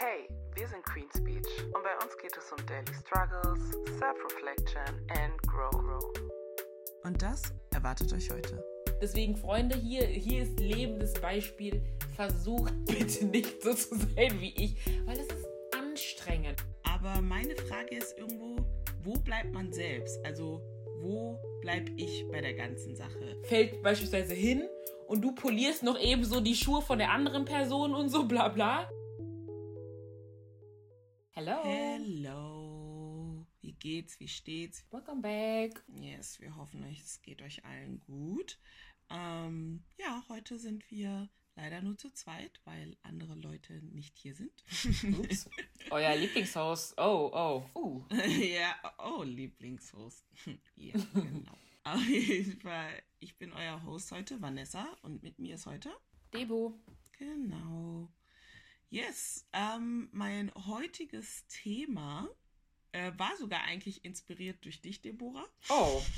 Hey, wir sind Queen Speech und bei uns geht es um Daily Struggles, Self-Reflection and Grow. Und das erwartet euch heute. Deswegen, Freunde, hier, hier ist lebendes Beispiel. Versucht bitte nicht so zu sein wie ich, weil es ist anstrengend. Aber meine Frage ist irgendwo, wo bleibt man selbst? Also, wo bleib ich bei der ganzen Sache? Fällt beispielsweise hin und du polierst noch eben so die Schuhe von der anderen Person und so bla bla. Hello. Hello. Wie geht's? Wie steht's? Welcome back. Yes, wir hoffen, es geht euch allen gut. Ähm, ja, heute sind wir leider nur zu zweit, weil andere Leute nicht hier sind. Ups. Euer Lieblingshaus. Oh, oh. Uh. ja, oh, Lieblingshost. ja, genau. Auf jeden Fall, ich bin euer Host heute, Vanessa, und mit mir ist heute Debo. Genau. Yes, ähm, mein heutiges Thema äh, war sogar eigentlich inspiriert durch dich, Deborah. Oh.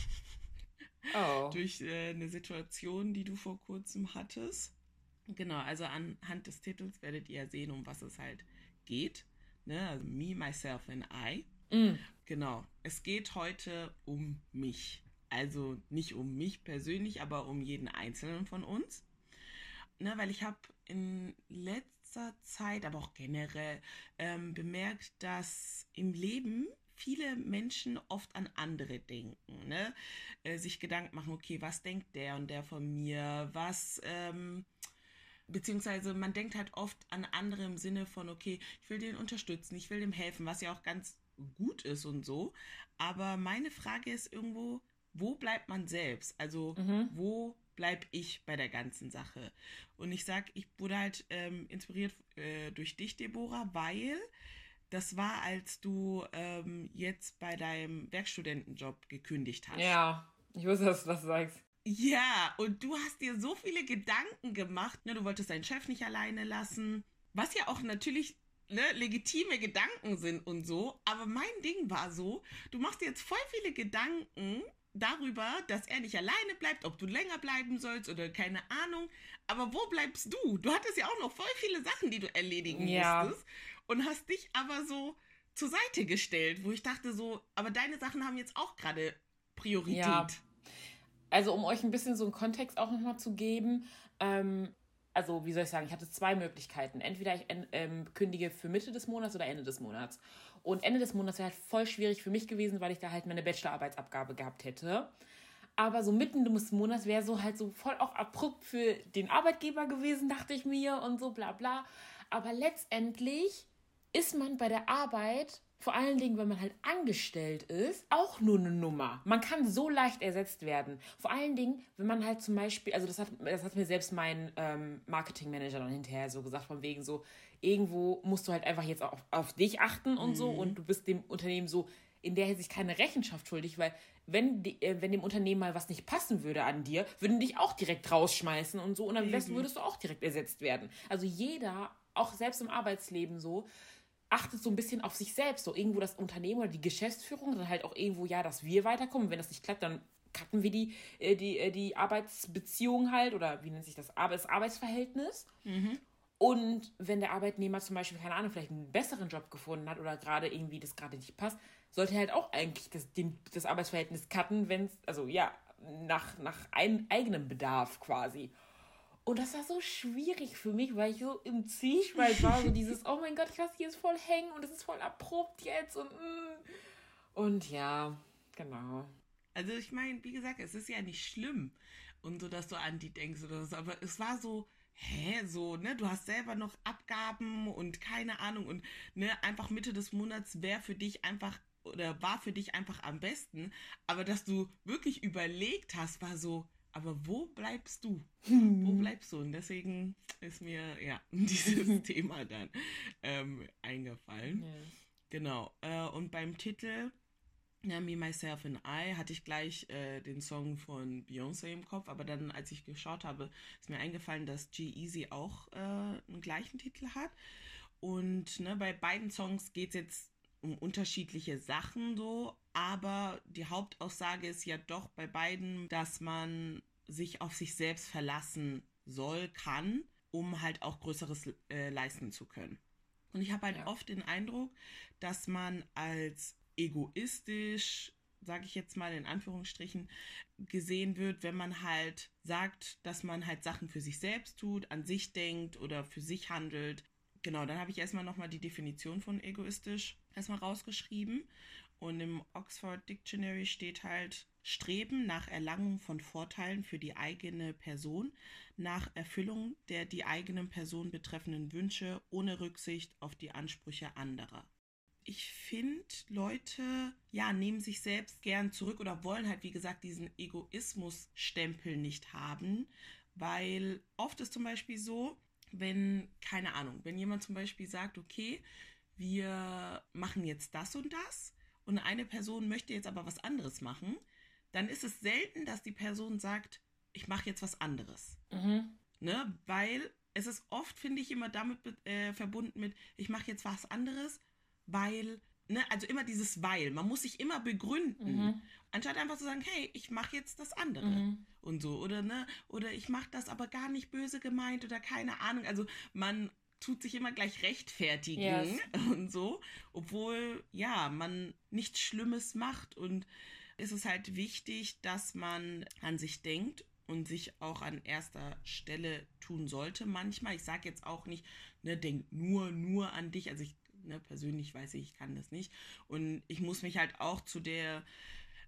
Oh. durch äh, eine Situation, die du vor kurzem hattest. Genau, also anhand des Titels werdet ihr sehen, um was es halt geht. Ne? Also Me, Myself and I. Mm. Genau. Es geht heute um mich. Also nicht um mich persönlich, aber um jeden Einzelnen von uns. Ne, weil ich habe in letzter Zeit, aber auch generell, ähm, bemerkt, dass im Leben viele Menschen oft an andere denken, ne? Äh, sich Gedanken machen, okay, was denkt der und der von mir, was, ähm, beziehungsweise man denkt halt oft an andere im Sinne von, okay, ich will den unterstützen, ich will dem helfen, was ja auch ganz gut ist und so. Aber meine Frage ist irgendwo, wo bleibt man selbst? Also Mhm. wo bleib ich bei der ganzen Sache? Und ich sag, ich wurde halt ähm, inspiriert äh, durch dich, Deborah, weil das war, als du ähm, jetzt bei deinem Werkstudentenjob gekündigt hast. Ja, ich wusste, dass du das sagst. Ja, und du hast dir so viele Gedanken gemacht. Ne, du wolltest deinen Chef nicht alleine lassen. Was ja auch natürlich ne, legitime Gedanken sind und so. Aber mein Ding war so, du machst dir jetzt voll viele Gedanken darüber, dass er nicht alleine bleibt, ob du länger bleiben sollst oder keine Ahnung. Aber wo bleibst du? Du hattest ja auch noch voll viele Sachen, die du erledigen Ja. musstest. Und hast dich aber so zur Seite gestellt, wo ich dachte so, aber deine Sachen haben jetzt auch gerade Priorität. Ja. Also um euch ein bisschen so einen Kontext auch nochmal zu geben, ähm, also wie soll ich sagen, ich hatte zwei Möglichkeiten. Entweder ich ähm, kündige für Mitte des Monats oder Ende des Monats. Und Ende des Monats wäre halt voll schwierig für mich gewesen, weil ich da halt meine Bachelorarbeitsabgabe gehabt hätte. Aber so mitten des Monats wäre so halt so voll auch abrupt für den Arbeitgeber gewesen, dachte ich mir und so bla bla. Aber letztendlich ist man bei der Arbeit, vor allen Dingen, wenn man halt angestellt ist, auch nur eine Nummer. Man kann so leicht ersetzt werden. Vor allen Dingen, wenn man halt zum Beispiel, also das hat, das hat mir selbst mein ähm, Marketingmanager dann hinterher so gesagt, von wegen so, irgendwo musst du halt einfach jetzt auch auf, dich achten und so. Und du bist dem Unternehmen so in der Hinsicht keine Rechenschaft schuldig, weil wenn, die, äh, wenn dem Unternehmen mal was nicht passen würde an dir, würden dich auch direkt rausschmeißen und so. Und am besten würdest du auch direkt ersetzt werden. Also jeder, auch selbst im Arbeitsleben so, achtet so ein bisschen auf sich selbst, so irgendwo das Unternehmen oder die Geschäftsführung, dann halt auch irgendwo ja, dass wir weiterkommen. Wenn das nicht klappt, dann cutten wir die, äh, die, äh, die Arbeitsbeziehung halt oder wie nennt sich das, das Arbeitsverhältnis. Und wenn der Arbeitnehmer zum Beispiel, keine Ahnung, vielleicht einen besseren Job gefunden hat oder gerade irgendwie das gerade nicht passt, sollte er halt auch eigentlich das, den, das Arbeitsverhältnis cutten, wenn es, also ja, nach, nach ein, eigenem Bedarf quasi. Und das war so schwierig für mich, weil ich so im Zwiespalt war, so dieses, oh mein Gott, ich lasse hier jetzt voll hängen und es ist voll abrupt jetzt und mm. und ja, genau. Also ich meine, wie gesagt, es ist ja nicht schlimm und so, dass du an die denkst oder so, aber es war so, hä, so, ne, du hast selber noch Abgaben und keine Ahnung und ne, einfach Mitte des Monats wäre für dich einfach oder war für dich einfach am besten, aber dass du wirklich überlegt hast, war so, aber wo bleibst du? Wo bleibst du? Und deswegen ist mir ja dieses Thema dann ähm, eingefallen. Genau. Äh, und beim Titel ja, Me, Myself and I hatte ich gleich äh, den Song von Beyoncé im Kopf, aber dann, als ich geschaut habe, ist mir eingefallen, dass G-Eazy auch äh, einen gleichen Titel hat. Und ne, bei beiden Songs geht es jetzt um unterschiedliche Sachen so, aber die Hauptaussage ist ja doch bei beiden, dass man sich auf sich selbst verlassen soll, kann, um halt auch Größeres äh, leisten zu können. Und ich habe halt ja. oft den Eindruck, dass man als egoistisch, sage ich jetzt mal in Anführungsstrichen, gesehen wird, wenn man halt sagt, dass man halt Sachen für sich selbst tut, an sich denkt oder für sich handelt. Genau, dann habe ich erstmal nochmal die Definition von egoistisch erstmal rausgeschrieben. Und im Oxford Dictionary steht halt Streben nach Erlangung von Vorteilen für die eigene Person, nach Erfüllung der die eigenen Person betreffenden Wünsche ohne Rücksicht auf die Ansprüche anderer ich finde, Leute, ja, nehmen sich selbst gern zurück oder wollen halt, wie gesagt, diesen Egoismus-Stempel nicht haben, weil oft ist zum Beispiel so, wenn, keine Ahnung, wenn jemand zum Beispiel sagt, okay, wir machen jetzt das und das und eine Person möchte jetzt aber was anderes machen, dann ist es selten, dass die Person sagt, ich mache jetzt was anderes. Mhm. Ne? Weil es ist oft, finde ich, immer damit äh, verbunden mit, ich mache jetzt was anderes weil, ne, also immer dieses Weil. Man muss sich immer begründen. Mhm. Anstatt einfach zu sagen, hey, ich mache jetzt das andere. Mhm. Und so, oder ne, oder ich mache das aber gar nicht böse gemeint oder keine Ahnung. Also man tut sich immer gleich rechtfertigen yes. und so, obwohl ja, man nichts Schlimmes macht und es ist halt wichtig, dass man an sich denkt und sich auch an erster Stelle tun sollte manchmal. Ich sage jetzt auch nicht, ne, denk nur, nur an dich. Also ich ne, persönlich weiß ich, ich kann das nicht. Und ich muss mich halt auch zu der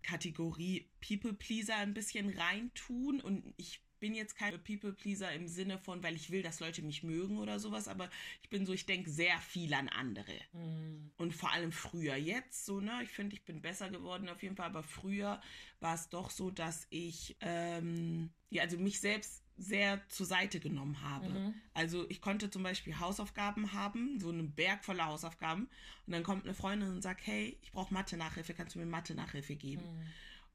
Kategorie People Pleaser ein bisschen reintun. Und ich bin jetzt kein People Pleaser im Sinne von, weil ich will, dass Leute mich mögen oder sowas, aber ich bin so, ich denke sehr viel an andere. Mhm. Und vor allem früher. Jetzt so, ne, ich finde, ich bin besser geworden auf jeden Fall, aber früher war es doch so, dass ich, ähm, ja, also mich selbst sehr zur Seite genommen habe. Mhm. Also ich konnte zum Beispiel Hausaufgaben haben, so einen Berg voller Hausaufgaben. Und dann kommt eine Freundin und sagt, hey, ich brauche Mathe-Nachhilfe, kannst du mir Mathe-Nachhilfe geben? Mhm.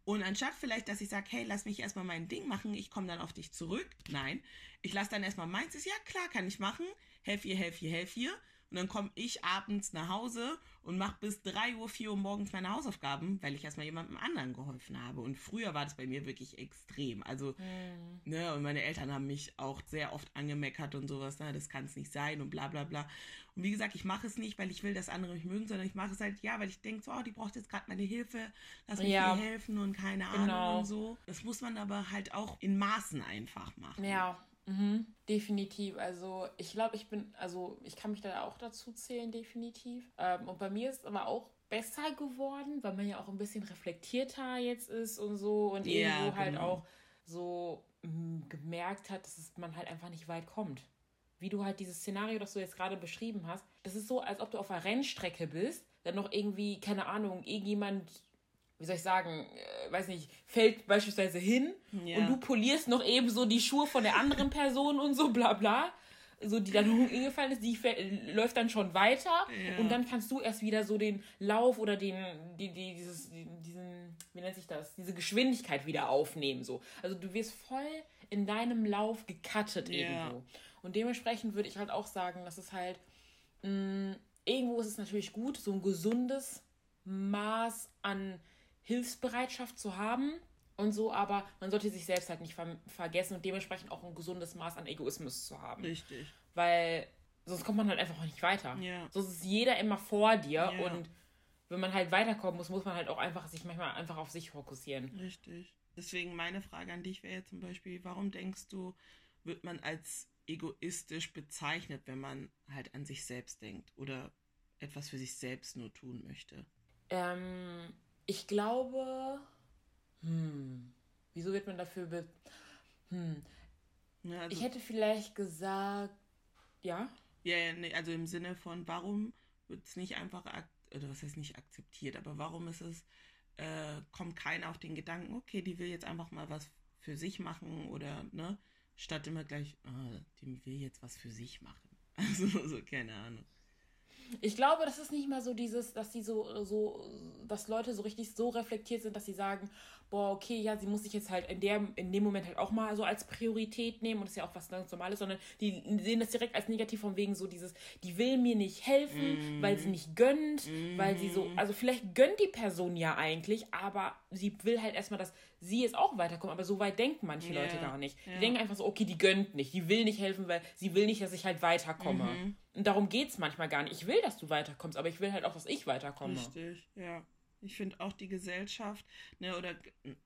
Und anstatt vielleicht, dass ich sage, hey, lass mich erstmal mein Ding machen, ich komme dann auf dich zurück. Nein, ich lasse dann erstmal meins. Ja, klar, kann ich machen. Helf ihr, helf ihr, helf ihr. Und dann komme ich abends nach Hause und mache bis 3 Uhr, 4 Uhr morgens meine Hausaufgaben, weil ich erstmal jemandem anderen geholfen habe. Und früher war das bei mir wirklich extrem. Also, mhm. ne, und meine Eltern haben mich auch sehr oft angemeckert und sowas, ne, das kann es nicht sein und bla bla bla. Und wie gesagt, ich mache es nicht, weil ich will, dass andere mich mögen, sondern ich mache es halt, ja, weil ich denke, so, oh, die braucht jetzt gerade meine Hilfe, lass mich ja. ihr helfen und keine Ahnung genau. und so. Das muss man aber halt auch in Maßen einfach machen. Ja, Mhm, definitiv. Also ich glaube, ich bin, also ich kann mich da auch dazu zählen, definitiv. Ähm, und bei mir ist es aber auch besser geworden, weil man ja auch ein bisschen reflektierter jetzt ist und so und ja, irgendwo halt genau. auch so mh, mm, gemerkt hat, dass man halt einfach nicht weit kommt. Wie du halt dieses Szenario, das du jetzt gerade beschrieben hast, das ist so, als ob du auf einer Rennstrecke bist, dann noch irgendwie, keine Ahnung, irgendjemand wie soll ich sagen, äh, weiß nicht, fällt beispielsweise hin ja. und du polierst noch eben so die Schuhe von der anderen Person und so, bla bla. So, die dann hingefallen ist, die läuft dann schon weiter ja. und dann kannst du erst wieder so den Lauf oder den, die, die, dieses, die, diesen, wie nennt sich das, diese Geschwindigkeit wieder aufnehmen. So. Also du wirst voll in deinem Lauf gecuttet ja. irgendwo. Und dementsprechend würde ich halt auch sagen, dass es halt, mh, mm, irgendwo ist es natürlich gut, so ein gesundes Maß an Hilfsbereitschaft zu haben und so, aber man sollte sich selbst halt nicht ver vergessen und dementsprechend auch ein gesundes Maß an Egoismus zu haben. Richtig. Weil sonst kommt man halt einfach nicht weiter. Ja. Sonst ist jeder immer vor dir ja. und wenn man halt weiterkommen muss, muss man halt auch einfach sich manchmal einfach auf sich fokussieren. Richtig. Deswegen meine Frage an dich wäre jetzt zum Beispiel, warum denkst du, wird man als egoistisch bezeichnet, wenn man halt an sich selbst denkt oder etwas für sich selbst nur tun möchte? Ähm, ich glaube, hm, wieso wird man dafür be hm. Ja, also, ich hätte vielleicht gesagt, ja. Ja, nee, also im Sinne von, warum wird es nicht einfach, oder was heißt nicht akzeptiert, aber warum ist es, äh, kommt keiner auf den Gedanken, okay, die will jetzt einfach mal was für sich machen oder, ne, statt immer gleich, oh, die will jetzt was für sich machen. Also, so, keine Ahnung. Ich glaube, das ist nicht mal so dieses, dass sie so, so, dass Leute so richtig so reflektiert sind, dass sie sagen, boah, okay, ja, sie muss sich jetzt halt in, der, in dem Moment halt auch mal so als Priorität nehmen und das ist ja auch was ganz Normales, sondern die sehen das direkt als negativ von wegen so dieses, die will mir nicht helfen, mm. weil sie mich gönnt, mm. weil sie so, also vielleicht gönnt die Person ja eigentlich, aber sie will halt erstmal, dass sie jetzt auch weiterkommt, aber so weit denken manche Ja, Leute gar nicht. Die ja. denken einfach so, okay, die gönnt nicht, die will nicht helfen, weil sie will nicht, dass ich halt weiterkomme. Mhm. Und darum geht es manchmal gar nicht. Ich will, dass du weiterkommst, aber ich will halt auch, dass ich weiterkomme. Richtig, ja. Ich finde auch die Gesellschaft, ne, oder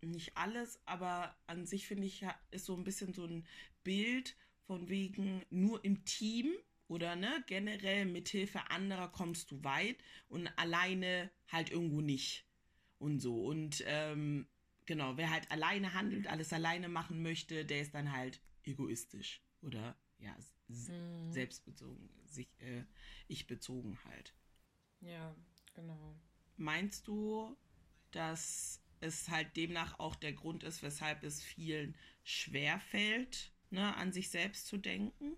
nicht alles, aber an sich finde ich, ist so ein bisschen so ein Bild von wegen nur im Team oder ne, generell mit Hilfe anderer kommst du weit und alleine halt irgendwo nicht. Und so. Und ähm, genau, wer halt alleine handelt, alles alleine machen möchte, der ist dann halt egoistisch. Oder ja, Mhm. selbstbezogen, sich, äh, ich bezogen halt. Ja, genau. Meinst du, dass es halt demnach auch der Grund ist, weshalb es vielen schwerfällt, ne, an sich selbst zu denken?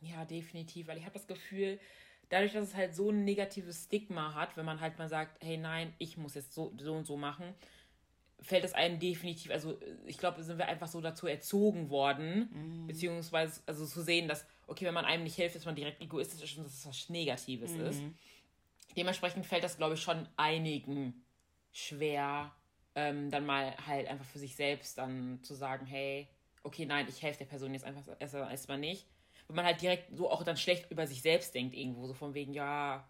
Ja, definitiv, weil ich habe das Gefühl, dadurch, dass es halt so ein negatives Stigma hat, wenn man halt mal sagt, hey nein, ich muss jetzt so, so und so machen, fällt es einem definitiv, also ich glaube, sind wir einfach so dazu erzogen worden, beziehungsweise also zu sehen, dass, okay, wenn man einem nicht hilft, ist man direkt egoistisch ist und dass es was Negatives ist. Dementsprechend fällt das, glaube ich, schon einigen schwer, ähm, dann mal halt einfach für sich selbst dann zu sagen, hey, okay, nein, ich helfe der Person jetzt einfach erst- erstmal nicht. Wenn man halt direkt so auch dann schlecht über sich selbst denkt irgendwo, so von wegen, ja,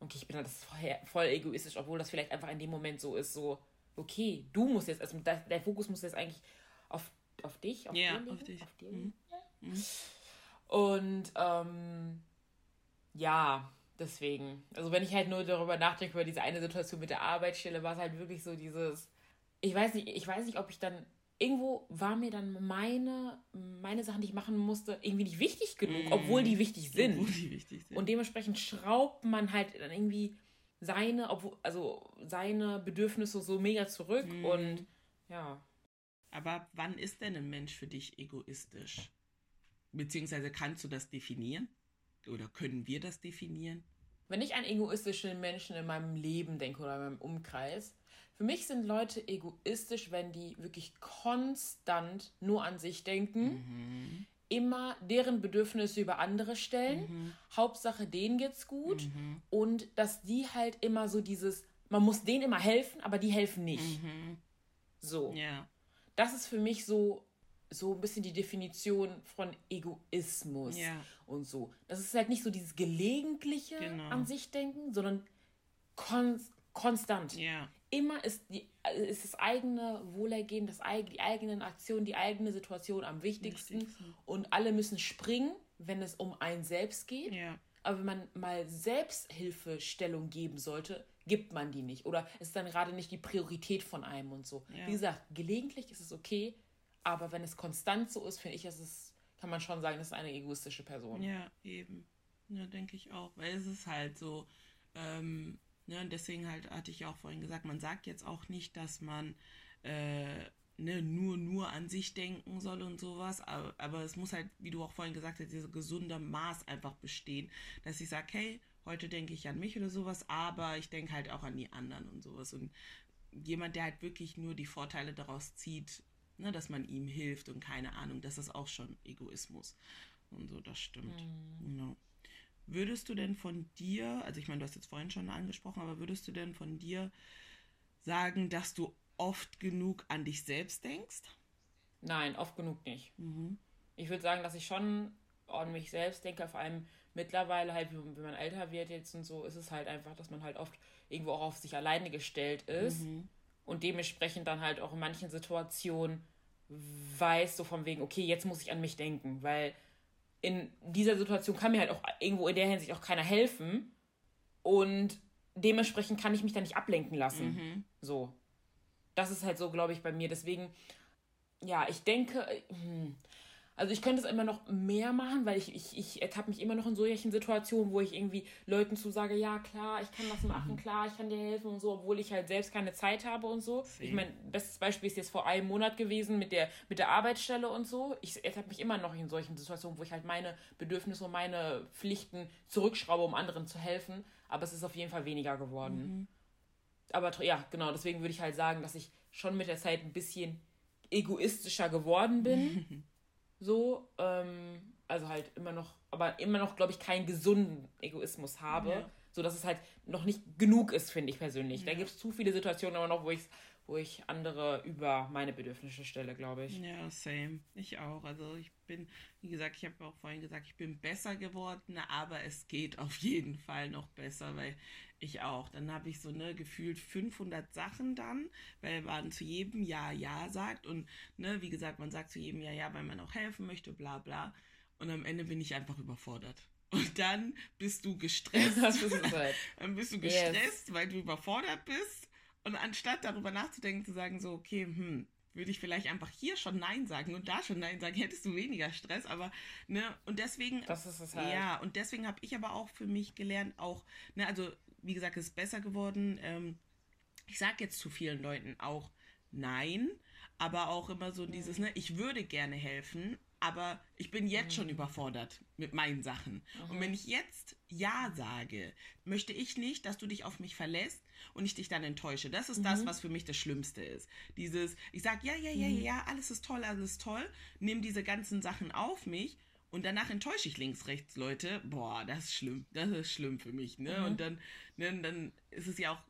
okay, ich bin halt das voll, voll egoistisch, obwohl das vielleicht einfach in dem Moment so ist, so, okay, du musst jetzt, also da- dein Fokus muss jetzt eigentlich auf, auf dich, auf liegen, auf dich. Auf Mhm. liegen. Und ähm, ja, deswegen. Also wenn ich halt nur darüber nachdenke, über diese eine Situation mit der Arbeitsstelle, war es halt wirklich so dieses. Ich weiß nicht, ich weiß nicht, ob ich dann. Irgendwo war mir dann meine, meine Sachen, die ich machen musste, irgendwie nicht wichtig genug, Mhm. obwohl die wichtig sind. Obwohl die wichtig sind. Und dementsprechend schraubt man halt dann irgendwie seine, obwohl, also seine Bedürfnisse so mega zurück Mhm. und ja. Aber wann ist denn ein Mensch für dich egoistisch? Beziehungsweise kannst du das definieren? Oder können wir das definieren? Wenn ich an egoistische Menschen in meinem Leben denke oder in meinem Umkreis, für mich sind Leute egoistisch, wenn die wirklich konstant nur an sich denken, immer deren Bedürfnisse über andere stellen, Hauptsache denen geht's gut und dass die halt immer so dieses, man muss denen immer helfen, aber die helfen nicht. So. Ja. Das ist für mich so so ein bisschen die Definition von Egoismus Ja. und so. Das ist halt nicht so dieses gelegentliche Genau. an sich denken, sondern kon konstant. Ja. Immer ist, die, ist das eigene Wohlergehen, das, die eigenen Aktionen, die eigene Situation am wichtigsten. Wichtigsten. Und alle müssen springen, wenn es um einen selbst geht. Ja. Aber wenn man mal Selbsthilfestellung geben sollte, gibt man die nicht. Oder ist dann gerade nicht die Priorität von einem und so. Wie gesagt, gelegentlich ist es okay, aber wenn es konstant so ist, finde ich, ist es, kann man schon sagen, das ist eine egoistische Person. Ja, eben. Ja, denke ich auch. Weil es ist halt so, ähm, ne, und deswegen halt hatte ich auch vorhin gesagt, man sagt jetzt auch nicht, dass man äh, ne, nur, nur an sich denken soll und sowas, aber, aber es muss halt, wie du auch vorhin gesagt hast, dieses gesunde Maß einfach bestehen, dass ich sage, hey, heute denke ich an mich oder sowas, aber ich denke halt auch an die anderen und sowas. Und jemand, der halt wirklich nur die Vorteile daraus zieht, ne, dass man ihm hilft und keine Ahnung, das ist auch schon Egoismus. Und so, das stimmt. Genau. Würdest du denn von dir, also ich meine, du hast jetzt vorhin schon angesprochen, aber würdest du denn von dir sagen, dass du oft genug an dich selbst denkst? Nein, oft genug nicht. Mhm. Ich würde sagen, dass ich schon an mich selbst denke, vor allem mittlerweile halt, wenn wenn man älter wird jetzt und so, ist es halt einfach, dass man halt oft irgendwo auch auf sich alleine gestellt ist und dementsprechend dann halt auch in manchen Situationen weiß, so von wegen, okay, jetzt muss ich an mich denken, weil in dieser Situation kann mir halt auch irgendwo in der Hinsicht auch keiner helfen und dementsprechend kann ich mich dann nicht ablenken lassen. So. Das ist halt so, glaube ich, bei mir. Deswegen, ja, ich denke, äh, hm, also ich könnte es immer noch mehr machen, weil ich, ich, ich ertappe mich immer noch in solchen Situationen, wo ich irgendwie Leuten zusage, ja klar, ich kann das machen, klar, ich kann dir helfen und so, obwohl ich halt selbst keine Zeit habe und so. Ich meine, bestes Beispiel ist jetzt vor einem Monat gewesen mit der, mit der Arbeitsstelle und so. Ich ertappe mich immer noch in solchen Situationen, wo ich halt meine Bedürfnisse und meine Pflichten zurückschraube, um anderen zu helfen. Aber es ist auf jeden Fall weniger geworden. Aber tr- ja, genau, deswegen würde ich halt sagen, dass ich schon mit der Zeit ein bisschen egoistischer geworden bin. so, ähm, also halt immer noch, aber immer noch, glaube ich, keinen gesunden Egoismus habe. Ja. So dass es halt noch nicht genug ist, finde ich persönlich. Da gibt es zu viele Situationen aber noch, wo ich, wo ich andere über meine Bedürfnisse stelle, glaube ich. Ja, same. Ich auch. Also ich bin, wie gesagt, ich habe auch vorhin gesagt, ich bin besser geworden, aber es geht auf jeden Fall noch besser, weil ich auch. Dann habe ich so ne gefühlt 500 Sachen dann, weil man zu jedem Ja Ja sagt und ne, wie gesagt, man sagt zu jedem Ja Ja, weil man auch helfen möchte, bla bla. Und am Ende bin ich einfach überfordert. Und dann bist du gestresst. Dann bist du gestresst, yes. weil du überfordert bist. Und anstatt darüber nachzudenken, zu sagen, so, okay, hm, würde ich vielleicht einfach hier schon Nein sagen und da schon Nein sagen, hättest du weniger Stress, aber, ne, und deswegen. Das ist es halt. Ja, und deswegen habe ich aber auch für mich gelernt, auch, ne, also, wie gesagt, es ist besser geworden. Ähm, ich sage jetzt zu vielen Leuten auch Nein, aber auch immer so dieses, ne, ich würde gerne helfen, aber ich bin jetzt mhm. schon überfordert mit meinen Sachen. Mhm. Und wenn ich jetzt Ja sage, möchte ich nicht, dass du dich auf mich verlässt und ich dich dann enttäusche. Das ist mhm. das, was für mich das Schlimmste ist. Dieses, ich sage, ja, ja, ja, mhm. ja, alles ist toll, alles ist toll, nehme diese ganzen Sachen auf mich und danach enttäusche ich links, rechts Leute. Boah, das ist schlimm. Das ist schlimm für mich. Ne? Mhm. Und dann, ne, dann ist es ja auch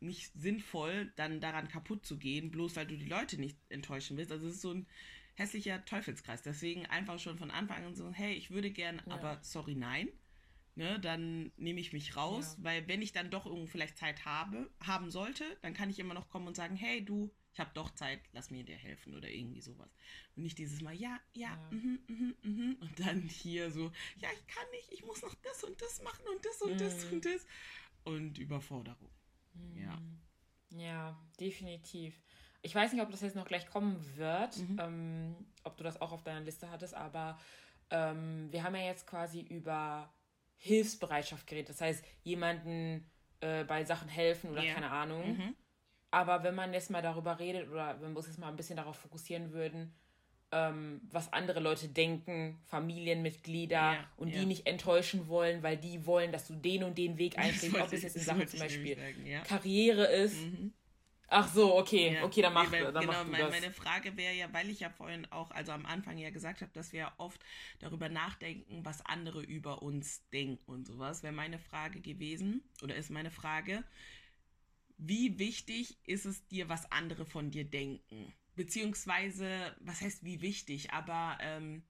nicht sinnvoll, dann daran kaputt zu gehen, bloß weil du die Leute nicht enttäuschen willst. Also es ist so ein hässlicher Teufelskreis. Deswegen einfach schon von Anfang an so, hey, ich würde gern, ja. aber sorry, nein. Ne, dann nehme ich mich raus, ja. weil wenn ich dann doch irgendwo vielleicht Zeit habe, haben sollte, dann kann ich immer noch kommen und sagen, hey du, ich habe doch Zeit, lass mir dir helfen oder irgendwie sowas. Und nicht dieses Mal, ja, ja, ja. Mhm, mhm, mhm. und dann hier so, ja, ich kann nicht, ich muss noch das und das machen und das und mhm. das und das. Und Überforderung. Ja. Mhm. Ja, definitiv. Ich weiß nicht, ob das jetzt noch gleich kommen wird, mhm. ähm, ob du das auch auf deiner Liste hattest, aber ähm, wir haben ja jetzt quasi über Hilfsbereitschaft geredet. Das heißt, jemanden äh, bei Sachen helfen oder ja. keine Ahnung. Mhm. Aber wenn man jetzt mal darüber redet oder wenn wir uns jetzt mal ein bisschen darauf fokussieren würden, ähm, was andere Leute denken, Familienmitglieder ja, und ja. die nicht enttäuschen wollen, weil die wollen, dass du den und den Weg einschlägst, ob es jetzt in Sachen zum Beispiel sagen, Karriere ist. Mhm Ach so, okay, ja. okay, dann mach, nee, weil, dann genau, mein, Meine Frage wäre ja, weil ich ja vorhin auch, also am Anfang ja gesagt habe, dass wir ja oft darüber nachdenken, was andere über uns denken und sowas, wäre meine Frage gewesen, oder ist meine Frage, wie wichtig ist es dir, was andere von dir denken? Beziehungsweise, was heißt wie wichtig, aber ähm,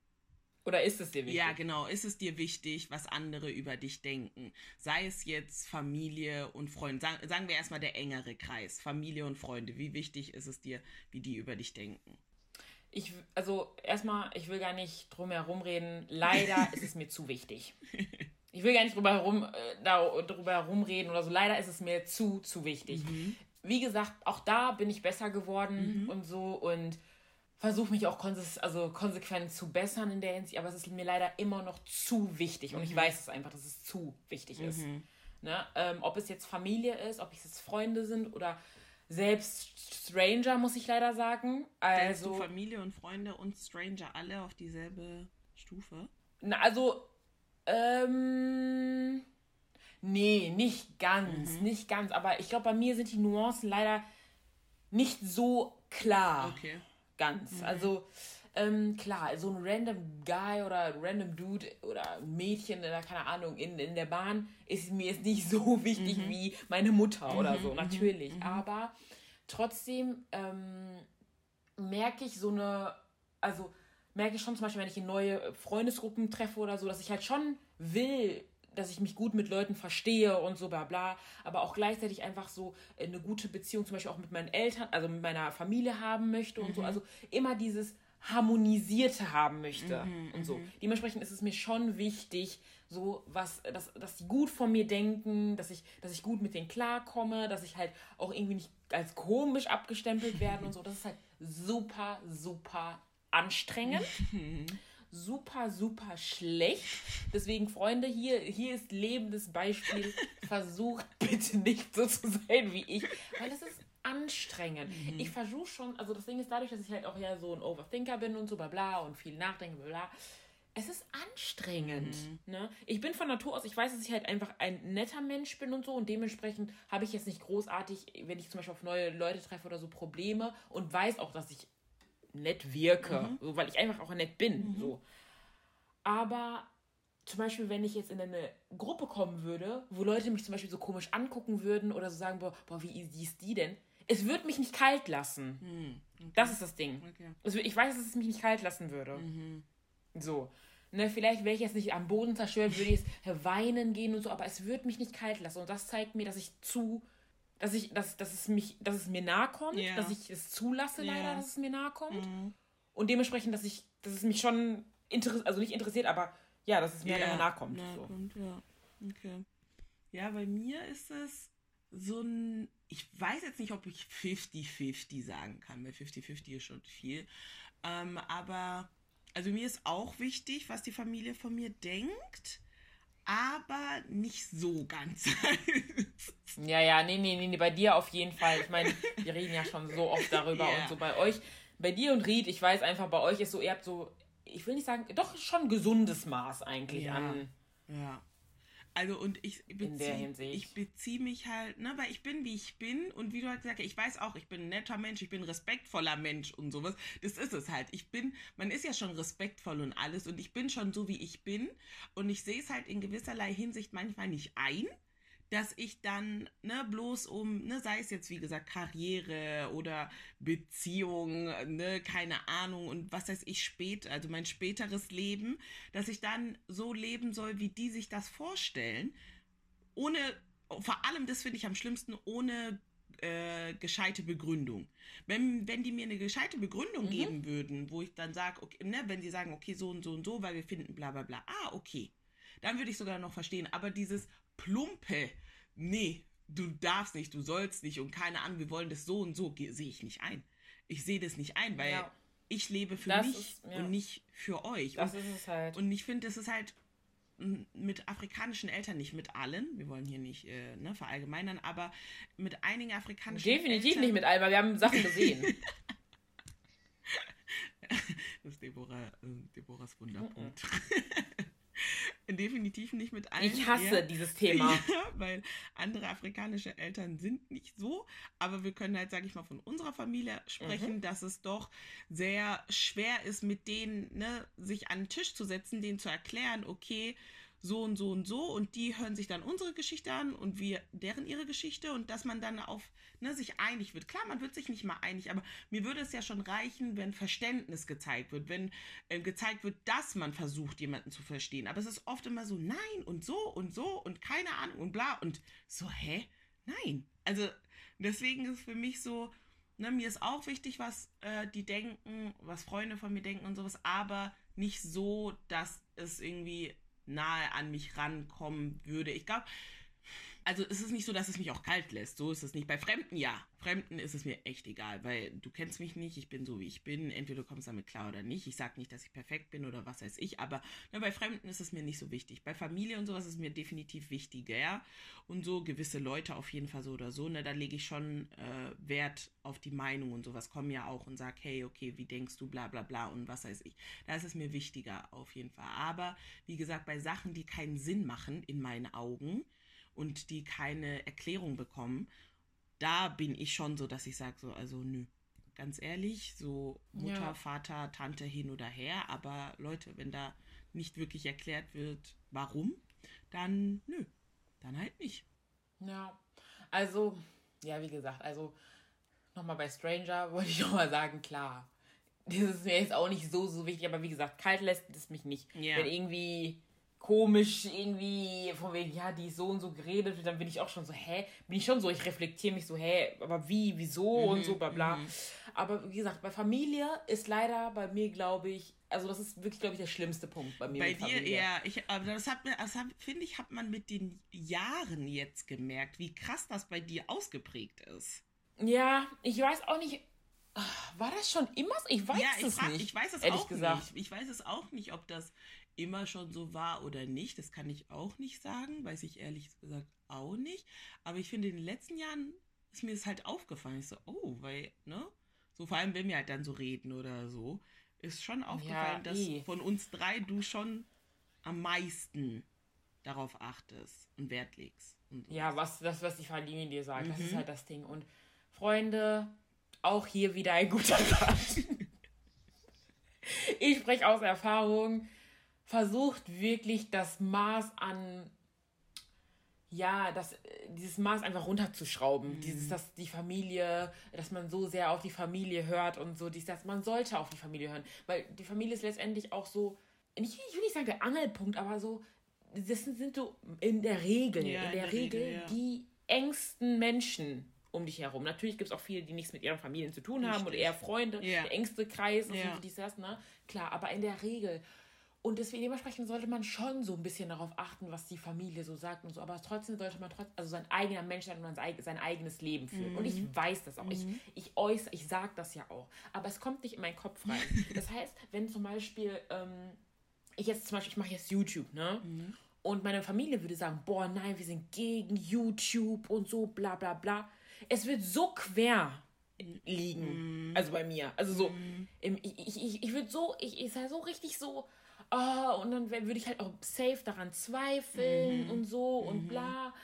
oder ist es dir wichtig? Ja, genau. Ist es dir wichtig, was andere über dich denken? Sei es jetzt Familie und Freunde. Sagen, sagen wir erstmal der engere Kreis. Familie und Freunde. Wie wichtig ist es dir, wie die über dich denken? Ich, also erstmal, ich will gar nicht drum herum reden. Leider ist es mir zu wichtig. Ich will gar nicht drüber herum, äh, darüber herumreden oder so. Leider ist es mir zu, zu wichtig. Mhm. Wie gesagt, auch da bin ich besser geworden mhm. und so und versuche mich auch konse also konsequent zu bessern in der Hinsicht, aber es ist mir leider immer noch zu wichtig und mhm. ich weiß es einfach, dass es zu wichtig ist. Mhm. Ne? Ähm, ob es jetzt Familie ist, ob es jetzt Freunde sind oder selbst Stranger, muss ich leider sagen. Also du Familie und Freunde und Stranger alle auf dieselbe Stufe? Na, also, ähm, nee, nicht ganz, mhm. nicht ganz. Aber ich glaube, bei mir sind die Nuancen leider nicht so klar. Okay ganz. Mhm. Also ähm, klar, so ein random Guy oder random Dude oder Mädchen oder keine Ahnung in, in der Bahn ist mir jetzt nicht so wichtig mhm. wie meine Mutter mhm. oder so, mhm. natürlich. Mhm. Aber trotzdem ähm, merke ich so eine, also merke ich schon zum Beispiel, wenn ich in neue Freundesgruppen treffe oder so, dass ich halt schon will, dass ich mich gut mit Leuten verstehe und so bla bla, aber auch gleichzeitig einfach so eine gute Beziehung zum Beispiel auch mit meinen Eltern, also mit meiner Familie haben möchte und mhm. so. Also immer dieses harmonisierte haben möchte mhm, und so. Mhm. Dementsprechend ist es mir schon wichtig, so was, dass, dass die gut von mir denken, dass ich, dass ich gut mit denen klarkomme, dass ich halt auch irgendwie nicht als komisch abgestempelt werde und so. Das ist halt super, super anstrengend. Super, super schlecht. Deswegen, Freunde, hier, hier ist lebendes Beispiel. Versucht bitte nicht so zu sein wie ich, weil es ist anstrengend. Mhm. Ich versuche schon, also das Ding ist dadurch, dass ich halt auch ja so ein Overthinker bin und so bla bla und viel nachdenke, bla bla. Es ist anstrengend. Mhm. Ne? Ich bin von Natur aus, ich weiß, dass ich halt einfach ein netter Mensch bin und so und dementsprechend habe ich jetzt nicht großartig, wenn ich zum Beispiel auf neue Leute treffe oder so Probleme und weiß auch, dass ich nett wirke, mhm. so, weil ich einfach auch nett bin. Mhm. So. Aber zum Beispiel, wenn ich jetzt in eine Gruppe kommen würde, wo Leute mich zum Beispiel so komisch angucken würden oder so sagen, boah, boah wie easy ist die denn? es wird mich nicht kalt lassen. Hm, okay. Das ist das Ding. Okay. Also ich weiß, dass es mich nicht kalt lassen würde. Mhm. So. Ne, vielleicht wäre ich jetzt nicht am Boden zerstört, würde ich jetzt weinen gehen und so, aber es wird mich nicht kalt lassen. Und das zeigt mir, dass ich zu, dass ich, dass, dass es mich, dass es mir nahe kommt, Ja. dass ich es zulasse leider, Ja. dass es mir nahe kommt. Mhm. Und dementsprechend, dass ich, dass es mich schon interessiert, also nicht interessiert, aber ja, dass es mir Ja, einfach nahe kommt. nahe So. kommt, ja. Okay. Ja, bei mir ist es so ein. Ich weiß jetzt nicht, ob ich 50-50 sagen kann, weil 50-50 ist schon viel. Ähm, aber, also mir ist auch wichtig, was die Familie von mir denkt, aber nicht so ganz. Ja, ja, nee, nee, nee, bei dir auf jeden Fall. Ich meine, wir reden ja schon so oft darüber Ja. und so bei euch, bei dir und Ried, ich weiß einfach, bei euch ist so, ihr habt so, ich will nicht sagen, doch schon gesundes Maß eigentlich Ja. an. Ja. Also und ich beziehe ich mich halt, ne, weil ich bin wie ich bin. Und wie du halt gesagt hast, ich weiß auch, ich bin ein netter Mensch, ich bin ein respektvoller Mensch und sowas. Das ist es halt. Ich bin, man ist ja schon respektvoll und alles. Und ich bin schon so wie ich bin. Und ich sehe es halt in gewisserlei Hinsicht manchmal nicht ein, dass ich dann, ne, bloß um, ne, sei es jetzt wie gesagt Karriere oder Beziehung, ne, keine Ahnung und was weiß ich spät, also mein späteres Leben, dass ich dann so leben soll, wie die sich das vorstellen, ohne, vor allem das finde ich am schlimmsten, ohne äh, gescheite Begründung. Wenn, wenn die mir eine gescheite Begründung Mhm. geben würden, wo ich dann sage, okay, ne, wenn die sagen, okay, so und so und so, weil wir finden bla bla bla, ah, okay, dann würde ich sogar noch verstehen. Aber dieses plumpe, nee, du darfst nicht, du sollst nicht und keine Ahnung, wir wollen das so und so, sehe ich nicht ein. Ich sehe das nicht ein, weil Ja. ich lebe für Das mich ist- ja. und nicht für euch. Das und, ist es halt. und ich finde, das ist halt mit afrikanischen Eltern, nicht mit allen, wir wollen hier nicht äh, ne, verallgemeinern, aber mit einigen afrikanischen Definitiv Eltern, nicht mit Alba, wir haben Sachen gesehen. Das ist Deborah, äh, Deborahs Wunderpunkt. Definitiv nicht mit allen. Ich hasse ja. dieses Thema. Ja, weil andere afrikanische Eltern sind nicht so. Aber wir können halt, sage ich mal, von unserer Familie sprechen, dass es doch sehr schwer ist, mit denen ne, sich an den Tisch zu setzen, denen zu erklären, okay, so und so und so. Und die hören sich dann unsere Geschichte an und wir deren ihre Geschichte. Und dass man dann auf ne, sich einig wird. Klar, man wird sich nicht mal einig, aber mir würde es ja schon reichen, wenn Verständnis gezeigt wird, wenn äh, gezeigt wird, dass man versucht, jemanden zu verstehen. Aber es ist oft immer so, nein und so und so und keine Ahnung und bla und so, hä? Nein. Also deswegen ist für mich so, ne, mir ist auch wichtig, was äh, die denken, was Freunde von mir denken und sowas, aber nicht so, dass es irgendwie nahe an mich rankommen würde. Ich glaube, also es ist nicht so, dass es mich auch kalt lässt. So ist es nicht. Bei Fremden ja. Fremden ist es mir echt egal, weil du kennst mich nicht, ich bin so, wie ich bin. Entweder du kommst damit klar oder nicht. Ich sage nicht, dass ich perfekt bin oder was weiß ich, aber ne, bei Fremden ist es mir nicht so wichtig. Bei Familie und sowas ist es mir definitiv wichtiger. Und so gewisse Leute auf jeden Fall so oder so, ne, da lege ich schon äh, Wert auf die Meinung und sowas. Kommen ja auch und sag, hey, okay, wie denkst du, bla bla bla und was weiß ich. Da ist es mir wichtiger auf jeden Fall. Aber wie gesagt, bei Sachen, die keinen Sinn machen in meinen Augen, und die keine Erklärung bekommen, da bin ich schon so, dass ich sage so, also nö, ganz ehrlich, so Mutter, Ja. Vater, Tante hin oder her, aber Leute, wenn da nicht wirklich erklärt wird, warum, dann nö, dann halt nicht. Ja, also, ja, wie gesagt, also nochmal bei Stranger wollte ich nochmal sagen, klar, das ist mir jetzt auch nicht so, so wichtig, aber wie gesagt, kalt lässt es mich nicht. Ja. Wenn irgendwie komisch irgendwie von wegen, ja, die ist so und so geredet wird, dann bin ich auch schon so, hä? Bin ich schon so, ich reflektiere mich so, hä, aber wie, wieso und so, bla bla. Aber wie gesagt, bei Familie ist leider bei mir, glaube ich, also das ist wirklich, glaube ich, der schlimmste Punkt bei mir. Bei dir, ja, ich, aber das hat mir, das hat, finde ich, hat man mit den Jahren jetzt gemerkt, wie krass das bei dir ausgeprägt ist. Ja, ich weiß auch nicht. ah, War das schon immer so? Ich weiß ja, ich, es frag, nicht. ich weiß es ehrlich auch gesagt. nicht. Ich weiß es auch nicht, ob das immer schon so war oder nicht. Das kann ich auch nicht sagen. Weiß ich ehrlich gesagt auch nicht. Aber ich finde, in den letzten Jahren ist mir das halt aufgefallen. Ich so, oh, weil, ne? So vor allem, wenn wir halt dann so reden oder so, ist schon aufgefallen, dass eh. von uns drei du schon am meisten darauf achtest und Wert legst. Und Ja, was, das, was die Familie dir sagt, das ist Mhm. halt das Ding. Und Freunde, auch hier wieder ein guter Rat. ich spreche aus Erfahrung. Versucht wirklich das Maß an, ja, das, dieses Maß einfach runterzuschrauben. Mhm. Dieses, dass die Familie, dass man so sehr auf die Familie hört und so, dies, das. Man sollte auf die Familie hören. Weil die Familie ist letztendlich auch so, nicht, ich will nicht sagen der Angelpunkt, aber so, das sind, so in der Regel, Ja, in der, Regel, ja. die engsten Menschen um dich herum. Natürlich gibt es auch viele, die nichts mit ihren Familien zu tun haben oder Richtig. eher Freunde, Ja. der engste Kreis und so, dies, das, ne? Klar, aber in der Regel. Und deswegen dementsprechend sollte man schon so ein bisschen darauf achten, was die Familie so sagt und so. Aber trotzdem sollte man trotzdem, also sein eigener Mensch sein und sein, eig- sein eigenes Leben führen. Und ich weiß das auch. Ich, ich äußere, ich sage das ja auch. Aber es kommt nicht in meinen Kopf rein. Das heißt, wenn zum Beispiel, ähm, ich jetzt zum Beispiel, ich mache jetzt YouTube, ne? Und meine Familie würde sagen, boah, nein, wir sind gegen YouTube und so, bla bla bla. Es wird so quer liegen. Also bei mir. Also so, im, ich, ich, ich, ich würde so, ich, ich sei so richtig so, oh, und dann würde ich halt auch safe daran zweifeln und so und bla.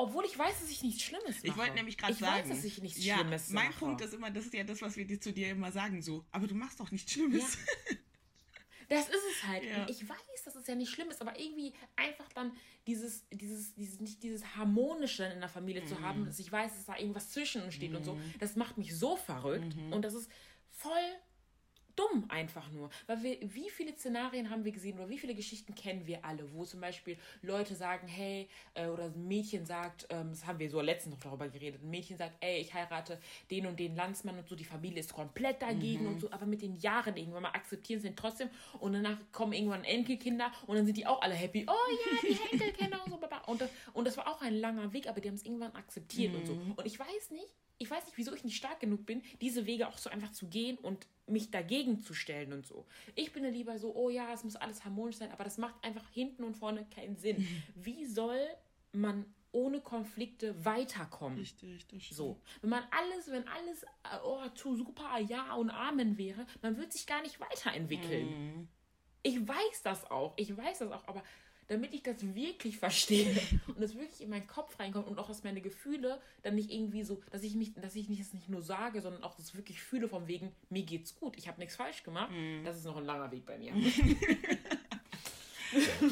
Obwohl ich weiß, dass ich nichts Schlimmes mache. Ich wollte nämlich gerade ich sagen. weiß, dass ich nichts ja, Schlimmes Mein mache. Punkt ist immer, das ist ja das, was wir zu dir immer sagen, so, aber du machst doch nichts Schlimmes. Das ist es halt. Ja. Ich weiß, dass es ja nicht schlimm ist, aber irgendwie einfach dann dieses, dieses, dieses, nicht dieses Harmonische in der Familie zu Mhm. haben, dass ich weiß, dass da irgendwas zwischen uns steht und so, das macht mich so verrückt. Mhm. Und das ist voll dumm einfach nur. Weil wir, wie viele Szenarien haben wir gesehen oder wie viele Geschichten kennen wir alle, wo zum Beispiel Leute sagen, hey, äh, oder ein Mädchen sagt, ähm, das haben wir so letztens noch darüber geredet, ein Mädchen sagt, ey, ich heirate den und den Landsmann und so, die Familie ist komplett dagegen und so, aber mit den Jahren irgendwann mal akzeptieren sie ihn trotzdem und danach kommen irgendwann Enkelkinder und dann sind die auch alle happy, oh ja, die Enkelkinder und so, und das, und das war auch ein langer Weg, aber die haben es irgendwann akzeptiert und so. Und ich weiß nicht, ich weiß nicht, wieso ich nicht stark genug bin, diese Wege auch so einfach zu gehen und mich dagegen zu stellen und so. Ich bin ja lieber so, oh ja, es muss alles harmonisch sein, aber das macht einfach hinten und vorne keinen Sinn. Wie soll man ohne Konflikte weiterkommen? Richtig, stimmt. So, wenn man alles, wenn alles äh, oh, zu super, ja und Amen wäre, man wird sich gar nicht weiterentwickeln. Mhm. Ich weiß das auch, ich weiß das auch, aber damit ich das wirklich verstehe und das wirklich in meinen Kopf reinkommt und auch, dass meine Gefühle dann nicht irgendwie so, dass ich mich, dass ich nicht, das nicht nur sage, sondern auch das wirklich fühle von wegen, mir geht's gut, ich habe nichts falsch gemacht, das ist noch ein langer Weg bei mir.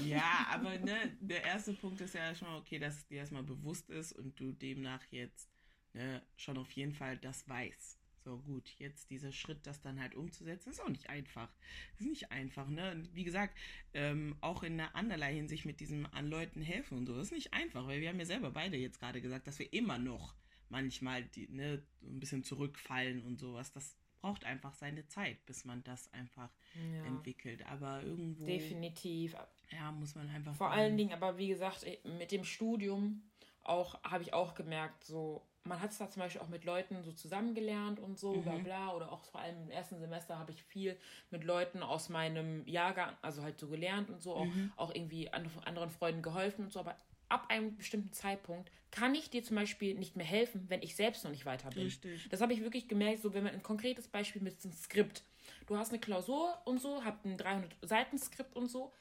Ja, aber ne, der erste Punkt ist ja schon mal okay, dass es dir erstmal bewusst ist und du demnach jetzt ne, schon auf jeden Fall das weißt. So gut, jetzt dieser Schritt, das dann halt umzusetzen, ist auch nicht einfach. Ist nicht einfach, ne? Und Wie gesagt, ähm, auch in einer andererlei Hinsicht mit diesem an Leuten helfen und so, ist nicht einfach, weil wir haben ja selber beide jetzt gerade gesagt, dass wir immer noch manchmal die, ne, ein bisschen zurückfallen und sowas. Das braucht einfach seine Zeit, bis man das einfach Ja. entwickelt. Aber irgendwo Definitiv. ja, muss man einfach. Vor allen Dingen, aber wie gesagt, mit dem Studium auch habe ich auch gemerkt, so man hat es da zum Beispiel auch mit Leuten so zusammengelernt und so, bla bla. Oder auch vor allem im ersten Semester habe ich viel mit Leuten aus meinem Jahrgang, also halt so gelernt und so, auch, auch irgendwie anderen, anderen Freunden geholfen und so. Aber ab einem bestimmten Zeitpunkt kann ich dir zum Beispiel nicht mehr helfen, wenn ich selbst noch nicht weiter bin. Richtig. Das habe ich wirklich gemerkt, so wenn man ein konkretes Beispiel mit einem Skript. Du hast eine Klausur und so, habt ein 300 Seiten Skript und so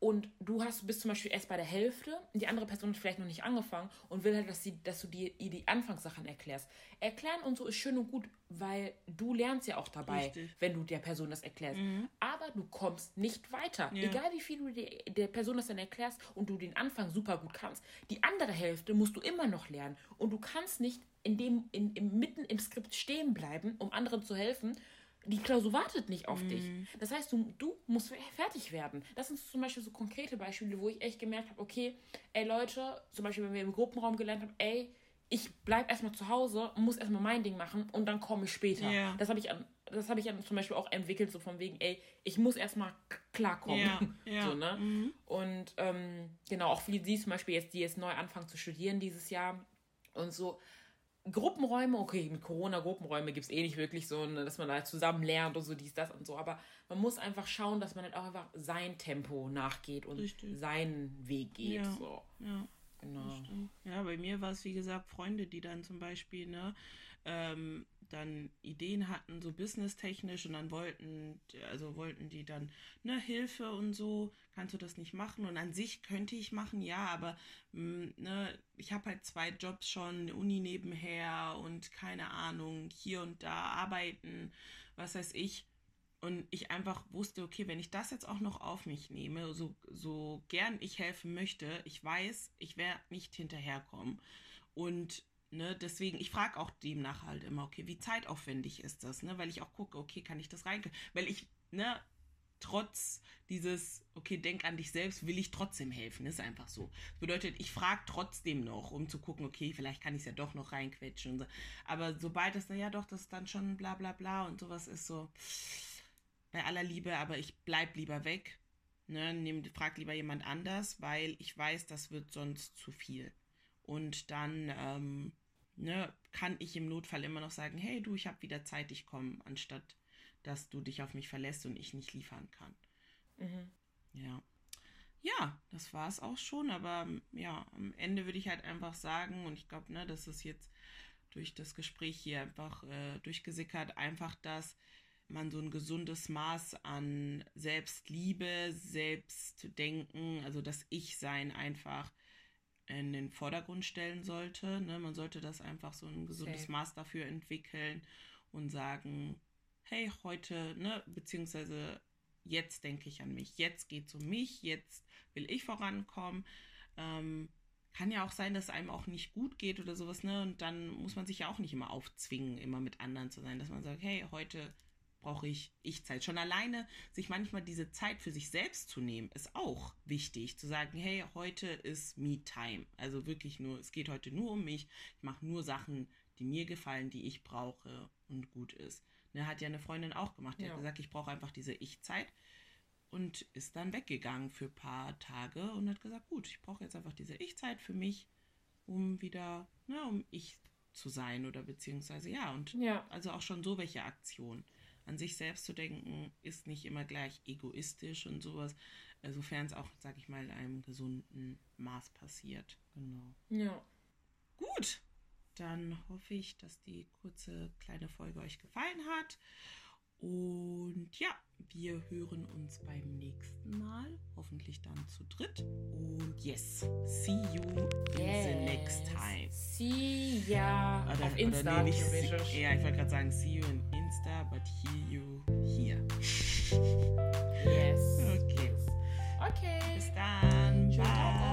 und du hast bist zum Beispiel erst bei der Hälfte die andere Person hat vielleicht noch nicht angefangen und will halt, dass, sie, dass du dir ihr die Anfangssachen erklärst. Erklären und so ist schön und gut, weil du lernst ja auch dabei, Richtig. wenn du der Person das erklärst. Aber du kommst nicht weiter. Ja. Egal wie viel du der, der Person das dann erklärst und du den Anfang super gut kannst. Die andere Hälfte musst du immer noch lernen. Und du kannst nicht in dem, in, im, mitten im Skript stehen bleiben, um anderen zu helfen. Die Klausur wartet nicht auf dich. Das heißt, du, du musst fertig werden. Das sind zum Beispiel so konkrete Beispiele, wo ich echt gemerkt habe, okay, ey Leute, zum Beispiel, wenn wir im Gruppenraum gelernt haben, ey, ich bleib erstmal zu Hause und muss erstmal mein Ding machen und dann komme ich später. Ja. Das habe ich, an- das hab ich an, zum Beispiel auch entwickelt, so von wegen, ey, ich muss erstmal klarkommen. Ja, ja. So, ne? Mhm. Und ähm, genau, auch wie sie zum Beispiel jetzt, die jetzt neu anfangen zu studieren dieses Jahr und so. Gruppenräume, okay, mit Corona Gruppenräume gibt es eh nicht wirklich so, dass man da zusammen lernt und so dies, das und so, aber man muss einfach schauen, dass man halt auch einfach sein Tempo nachgeht und Richtig. seinen Weg geht. Ja. So, Ja. genau. Ja, bei mir war es, wie gesagt, Freunde, die dann zum Beispiel, ne, ähm, dann Ideen hatten, so businesstechnisch und dann wollten, also wollten die dann, ne, Hilfe und so, kannst du das nicht machen? Und an sich könnte ich machen, ja, aber, mh, ne, ich habe halt zwei Jobs schon, Uni nebenher und keine Ahnung, hier und da arbeiten, was weiß ich. Und ich einfach wusste, okay, wenn ich das jetzt auch noch auf mich nehme, so, so gern ich helfen möchte, ich weiß, ich werde nicht hinterherkommen. Und ne, deswegen, ich frage auch demnach halt immer, okay, wie zeitaufwendig ist das? Ne? Weil ich auch gucke, okay, kann ich das rein? Weil ich, ne, trotz dieses, okay, denk an dich selbst, will ich trotzdem helfen. Ist einfach so. Das bedeutet, ich frage trotzdem noch, um zu gucken, okay, vielleicht kann ich es ja doch noch reinquetschen und so. Aber sobald es, naja, doch, das dann schon bla bla bla und sowas ist so, bei aller Liebe, aber ich bleib lieber weg. Ne, nehm, frag lieber jemand anders, weil ich weiß, das wird sonst zu viel. Und dann ähm, ne, kann ich im Notfall immer noch sagen, hey du, ich habe wieder Zeit, ich komme, anstatt dass du dich auf mich verlässt und ich nicht liefern kann. Mhm. Ja. Ja, das war es auch schon, aber ja, am Ende würde ich halt einfach sagen, und ich glaube, ne, das ist jetzt durch das Gespräch hier einfach äh, durchgesickert, einfach, dass man so ein gesundes Maß an Selbstliebe, Selbstdenken, also das Ich-Sein einfach in den Vordergrund stellen sollte. Ne? Man sollte das einfach so ein gesundes okay. Maß dafür entwickeln und sagen, hey, heute, ne, beziehungsweise jetzt denke ich an mich, jetzt geht es um mich, jetzt will ich vorankommen. Ähm, kann ja auch sein, dass es einem auch nicht gut geht oder sowas, ne? Und dann muss man sich ja auch nicht immer aufzwingen, immer mit anderen zu sein, dass man sagt, hey, heute brauche ich Ich-Zeit. Schon alleine sich manchmal diese Zeit für sich selbst zu nehmen, ist auch wichtig. Zu sagen, hey, heute ist Me-Time. Also wirklich nur, es geht heute nur um mich. Ich mache nur Sachen, die mir gefallen, die ich brauche und gut ist. Ne, hat ja eine Freundin auch gemacht. Die ja. hat gesagt, ich brauche einfach diese Ich-Zeit. Und ist dann weggegangen für ein paar Tage und hat gesagt, gut, ich brauche jetzt einfach diese Ich-Zeit für mich, um wieder, ne, um ich zu sein oder beziehungsweise ja und ja. also auch schon so welche Aktionen an sich selbst zu denken, ist nicht immer gleich egoistisch und sowas, sofern es auch, sag ich mal, in einem gesunden Maß passiert. Genau. Ja. Gut, dann hoffe ich, dass die kurze kleine Folge euch gefallen hat. Und ja, wir hören uns beim nächsten Mal, hoffentlich dann zu dritt. Und yes, see you yes. in the next time. See ya oder, auf Insta. Oder nee, nicht, ja, ich wollte gerade sagen, see you in Insta, but hear you here. Yes. Okay. Okay. Bis dann. Ciao.